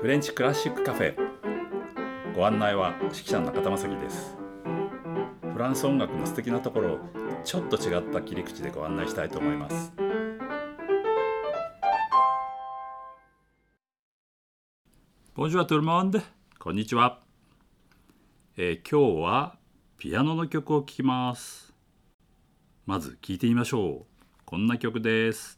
フレンチクラシックカフェ。ご案内は指揮者の中田正樹です。フランス音楽の素敵なところをちょっと違った切り口でご案内したいと思います。ボンジュアトゥルモンデこんにちは、えー、今日はピアノの曲を聴きます。まず聴いてみましょう。こんな曲です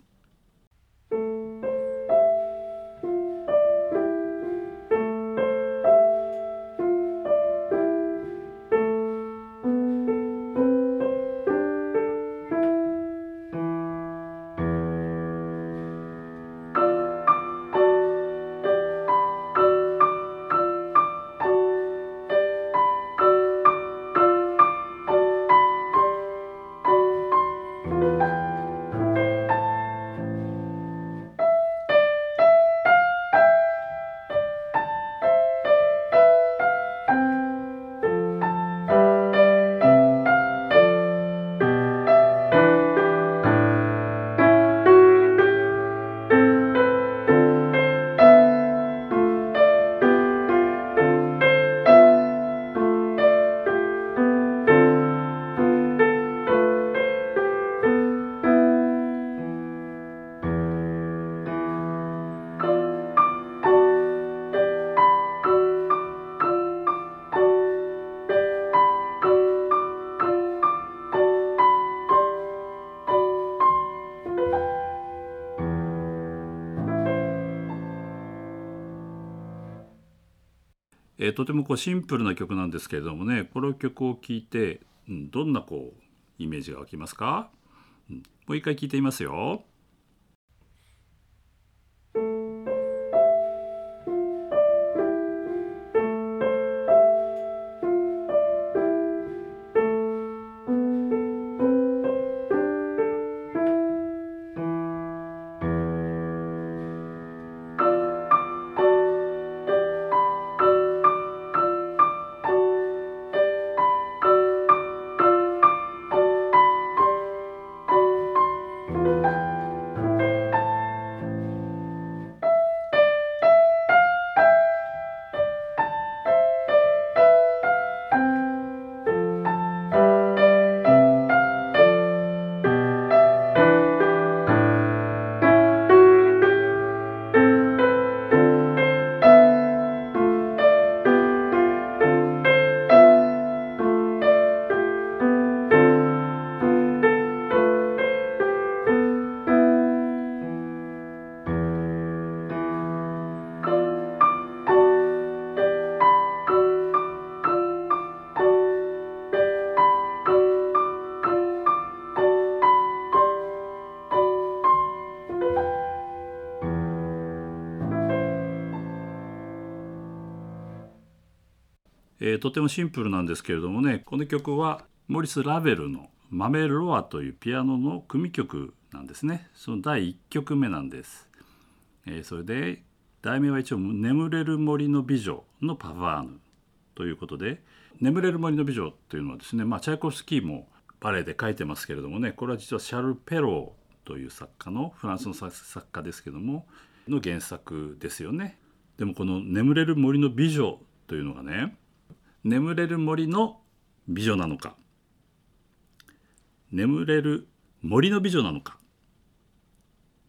えー、とてもこうシンプルな曲なんですけれどもねこの曲を聴いて、うん、どんなこうイメージが湧きますか、うん、もう一回聴いてみますよ。とてもシンプルなんですけれどもねこの曲はモリス・ラベルの「マメロア」というピアノの組曲なんですねその第1曲目なんです、えー、それで題名は一応「眠れる森の美女」のパワーヌということで「眠れる森の美女」というのはですね、まあ、チャイコフスキーもバレエで書いてますけれどもねこれは実はシャル・ペローという作家のフランスの作家ですけどもの原作ですよね。でもこの「眠れる森の美女」というのがね眠れる森の美女なのか。眠れる森の美女なのか。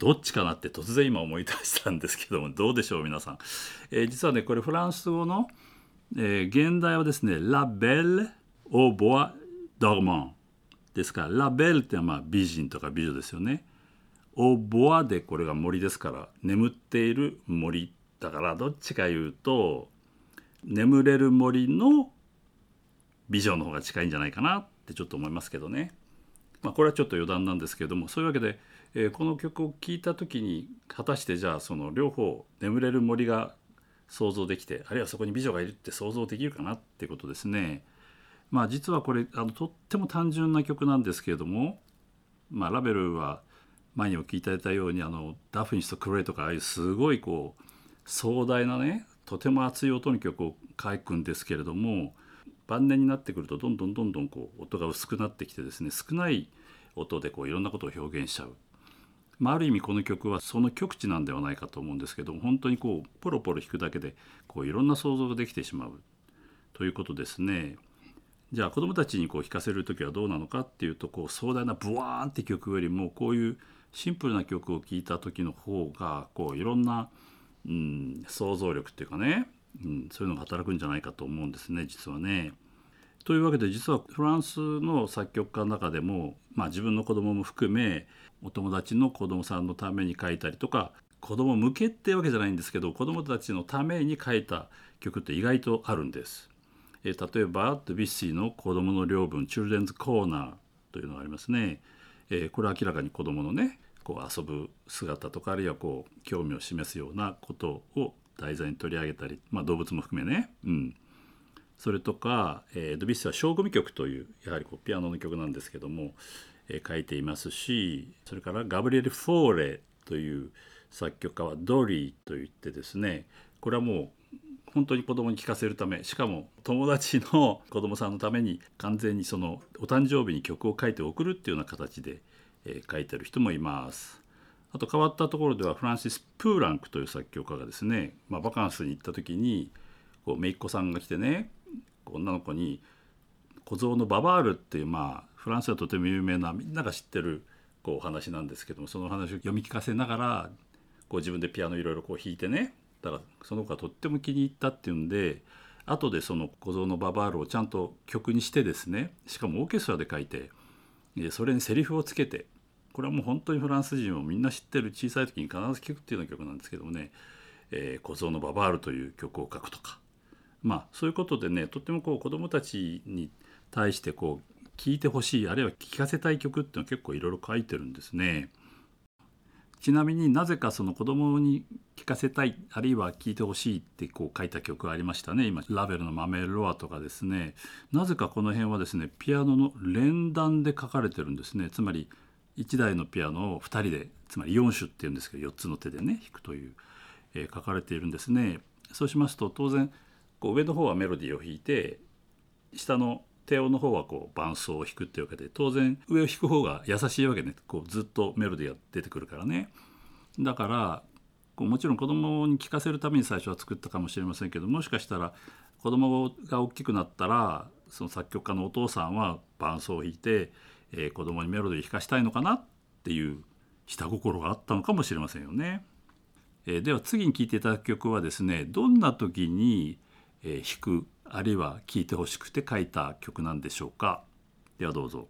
どっちかなって突然今思い出したんですけどもどうでしょう皆さん、えー、実はねこれフランス語の、えー、現代はですね「ラベル・オ・ボア・ドルマン」ですから「ラベル」ってまあ美人とか美女ですよね。オ・ボアでこれが森ですから眠っている森だからどっちか言うと眠れる森の美女の方が近いんじゃないかなってちょっと思いますけどね。まあ、これはちょっと余談なんですけれどもそういうわけで、えー、この曲を聴いた時に果たしてじゃあその両方眠れる森が想像できてあるいはそこに美女がいるって想像できるかなってことですね。まあ実はこれあのとっても単純な曲なんですけれども、まあ、ラベルは前にも聞いていただいたようにあのダフニスとクレイとかああいうすごいこう壮大なねとても熱い音の曲を書くんですけれども晩年になってくるとどんどんどんどんこう音が薄くなってきてですね少ない音でこういろんなことを表現しちゃう、まあ、ある意味この曲はその極致なんではないかと思うんですけど本当にこうポロポロ弾くだけでこういろんな想像ができてしまうということですね。じゃあ子どもたちにこう弾かせる時はどうなのかっていうとこう壮大なブワーンって曲よりもこういうシンプルな曲を聴いた時の方がこういろんな、うん、想像力っていうかね、うん、そういうのが働くんじゃないかと思うんですね実はね。というわけで実はフランスの作曲家の中でも、まあ、自分の子供も含めお友達の子供さんのために書いたりとか子供向けってわけじゃないんですけど子供たちのために書いた曲って意外とあるんです。え例えばドビッシーの「子供の領分 Children's Corner」というのがありますね。えこれは明らかに子供のねこう遊ぶ姿とかあるいはこう興味を示すようなことを題材に取り上げたり、まあ、動物も含めね、うん、それとか、えー、ドビッシーは小組曲というやはりこうピアノの曲なんですけども、えー、書いていますしそれからガブリエル・フォーレという作曲家はドリーといってですねこれはもう本当に子供に聴かせるためしかも友達の子供さんのために完全にそのお誕生日に曲を書いて送るっていうような形で、え、書いてる人もいます。あと変わったところではフランシス・プーランクという作曲家がですね、まあ、バカンスに行った時にこう姪っ子さんが来てね女の子に「小僧のババール」っていうまあフランスではとても有名なみんなが知ってるこうお話なんですけどもその話を読み聞かせながらこう自分でピアノいろいろこう弾いてねだからその子がとっても気に入ったっていうんで後でその「小僧のババール」をちゃんと曲にしてですねしかもオーケストラで書いてそれにセリフをつけてこれはもう本当にフランス人もみんな知ってる小さい時に必ず聴くっていうような曲なんですけどもね「えー、小僧のババール」という曲を書くとかまあそういうことでねとってもこう子どもたちに対してこう聴いてほしいあるいは聴かせたい曲っていうのは結構いろいろ書いてるんですね。ちなみになぜかその子供に聴かせたいあるいは聴いてほしいってこう書いた曲がありましたね。今ラベルの「マメロア」とかですね。なぜかこの辺はですねピアノの連弾で書かれてるんですね。つまり1台のピアノを2人でつまり4種っていうんですけど4つの手でね弾くという、えー、書かれているんですね。そうしますと当然こう上の方はメロディーを弾いて下の低音の方はこう伴奏を弾くっていうわけで当然上を弾く方が優しいわけねこうずっとメロディーが出てくるからねだからこうもちろん子供に聴かせるために最初は作ったかもしれませんけどもしかしたら子供が大きくなったらその作曲家のお父さんは伴奏を弾いて、えー、子供にメロディーを弾かしたいのかなっていう下心があったのかもしれませんよね。えー、では次に聴いていただく曲はですねどんな時に、えー、弾くあるいは聴いてほしくて書いた曲なんでしょうかではどうぞ。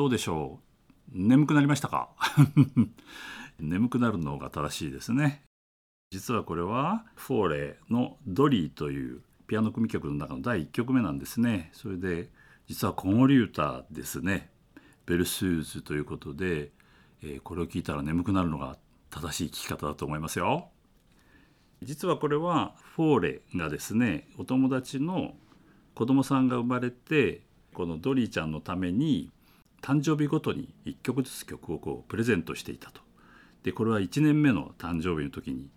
どうでしょう？眠くなりましたか？眠くなるのが正しいですね。実はこれはフォーレの「ドリー」というピアノ組曲の中の第1曲目なんですね。それで実は子守歌ですね。 berceuse ということで、えー、これを聞いたら眠くなるのが正しい聞き方だと思いますよ。実はこれはフォーレがですねお友達の子供さんが生まれてこのドリーちゃんのために誕生日ごとに1曲ずつ曲をこうプレゼントしていたと。でこれは1年目の誕生日の時に、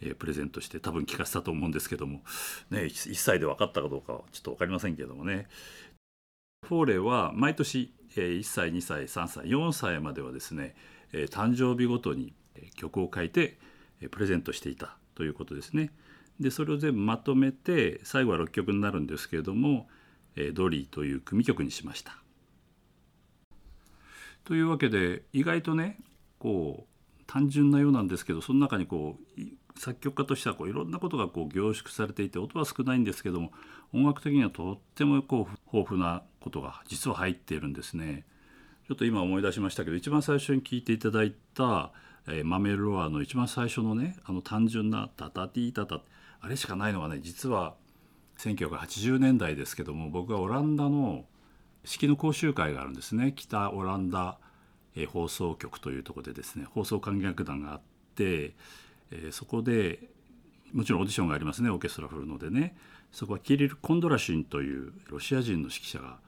えー、プレゼントして多分聞かせたと思うんですけども、ね、1歳で分かったかどうかはちょっと分かりませんけどもねフォーレは毎年、えー、1歳2歳3歳4歳まではですね、えー、誕生日ごとに曲を書いて、えー、プレゼントしていたということですね。でそれを全部まとめて最後は6曲になるんですけれども「えー、ドリー」という組曲にしました。というわけで意外とねこう単純なようなんですけどその中にこう作曲家としてはこういろんなことがこう凝縮されていて音は少ないんですけども音楽的にはとってもこう豊富なことが実は入っているんですね。ちょっと今思い出しましたけど一番最初に聴いていただいた、えー、マメルロアの一番最初のねあの単純な「タタティタタ」あれしかないのがね実は1980年代ですけども僕はオランダの式の講習会があるんですね。北オランダ、え放送局というところでですね放送管理楽団があって、えそこでもちろんオーディションがありますねオーケストラ振るのでね。そこはキリル・コンドラシンというロシア人の指揮者が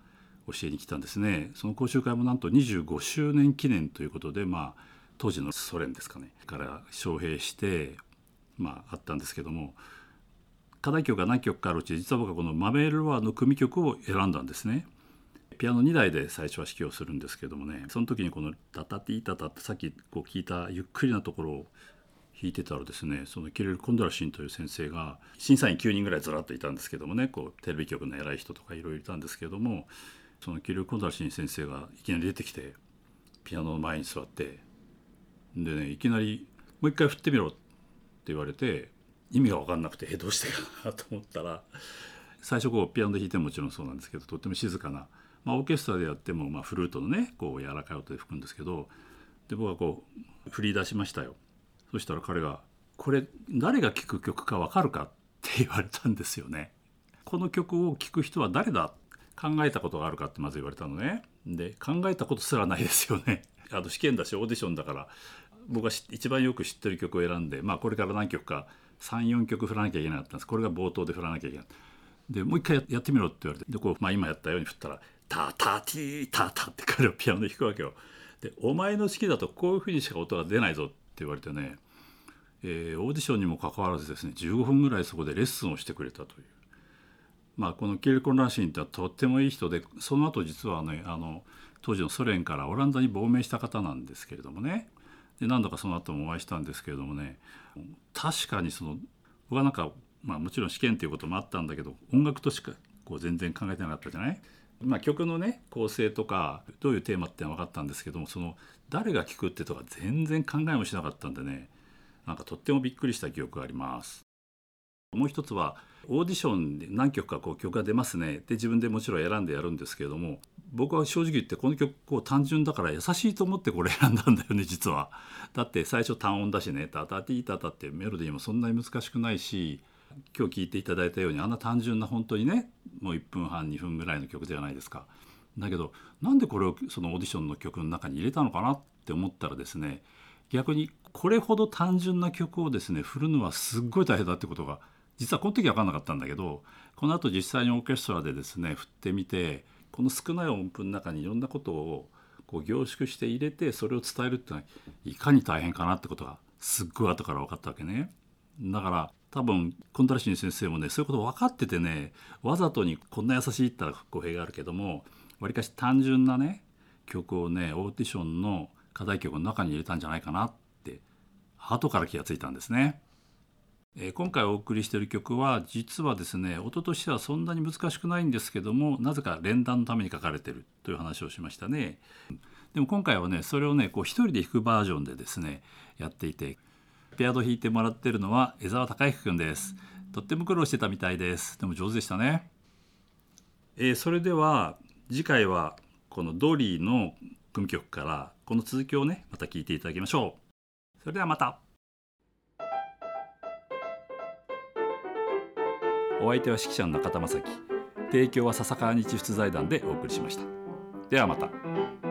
教えに来たんですね。その講習会もなんと25周年記念ということでまあ当時のソ連ですかね。から招聘してまああったんですけども課題曲が何曲かあるうち実は僕はこのマメールワーの組曲を選んだんですね。ピアノ2台で最初は指揮をするんですけどもねその時にこの「タタティタタ」ってさっきこう聞いたゆっくりなところを弾いてたらですねそのキレル・コンドラシンという先生が審査員9人ぐらいずらっといたんですけどもねこうテレビ局の偉い人とかいろいろいたんですけどもそのキレル・コンドラシン先生がいきなり出てきてピアノの前に座ってでねいきなり「もう一回振ってみろ」って言われて意味が分かんなくてえどうしてかなと思ったら最初こうピアノで弾いてももちろんそうなんですけどとっても静かなまあ、オーケストラでやっても、まあ、フルートのねこう柔らかい音で吹くんですけどで僕はこう振り出しましたよそしたら彼が「これ誰が聴く曲か分かるか?」って言われたんですよね。この曲を聴く人は誰だ考えたことがあるかってまず言われたのね。で考えたことすらないですよね。あと試験だしオーディションだから僕は一番よく知ってる曲を選んで、まあ、これから何曲か34曲振らなきゃいけなかったんですこれが冒頭で振らなきゃいけない。でもう一回やってみろって言われてでこう、まあ、今やったように振ったらタタティータタって彼はピアノ弾くわけよ。で「お前の指揮だとこういうふうにしか音が出ないぞ」って言われてね、えー、オーディションにもかかわらずですね15分ぐらいそこでレッスンをしてくれたという。まあ、このキルコン・ランシンってとってもいい人でその後実はねあの当時のソ連からオランダに亡命した方なんですけれどもねで何度かその後もお会いしたんですけれどもね確かにその僕はなんか、まあ、もちろん試験っていうこともあったんだけど音楽としかこう全然考えてなかったじゃない？まあ、曲のね構成とかどういうテーマってのは分かったんですけどもその誰が聴くってとか全然考えもしなかったんでねなんかとってもびっくりした記憶があります。もう一つはオーディションで何曲かこう曲が出ますねで自分でもちろん選んでやるんですけれども僕は正直言ってこの曲こう単純だから優しいと思ってこれ選んだんだよね実は。だって最初単音だしね「タタティータタ」ってメロディーもそんなに難しくないし今日聴いていただいたようにあんな単純な本当にねもう1分半2分ぐらいの曲じゃないですか。だけどなんでこれをそのオーディションの曲の中に入れたのかなって思ったらですね逆にこれほど単純な曲をですね振るのはすっごい大変だってことが実はこの時分かんなかったんだけどこのあと実際にオーケストラでですね振ってみてこの少ない音符の中にいろんなことをこう凝縮して入れてそれを伝えるっていうのはいかに大変かなってことがすっごい後から分かったわけね。だから多分コントラシン先生もねそういうこと分かっててねわざとにこんな優しいったら語弊があるけどもわりかし単純なね曲をねオーディションの課題曲の中に入れたんじゃないかなって後から気がついたんですね。えー、今回お送りしている曲は実はですね音としてはそんなに難しくないんですけどもなぜか連弾のために書かれてるという話をしましたね。でも今回はねそれをねこう一人で弾くバージョンでですねやっていてピアノ弾いてもらってるのは江沢孝之くんです。とっても苦労してたみたいです。でも上手でしたね、えー、それでは次回はこのドリーの組曲からこの続きをねまた聞いていただきましょう。それではまた。お相手は指揮者の中田正樹。提供は笹川日出財団でお送りしました。ではまた。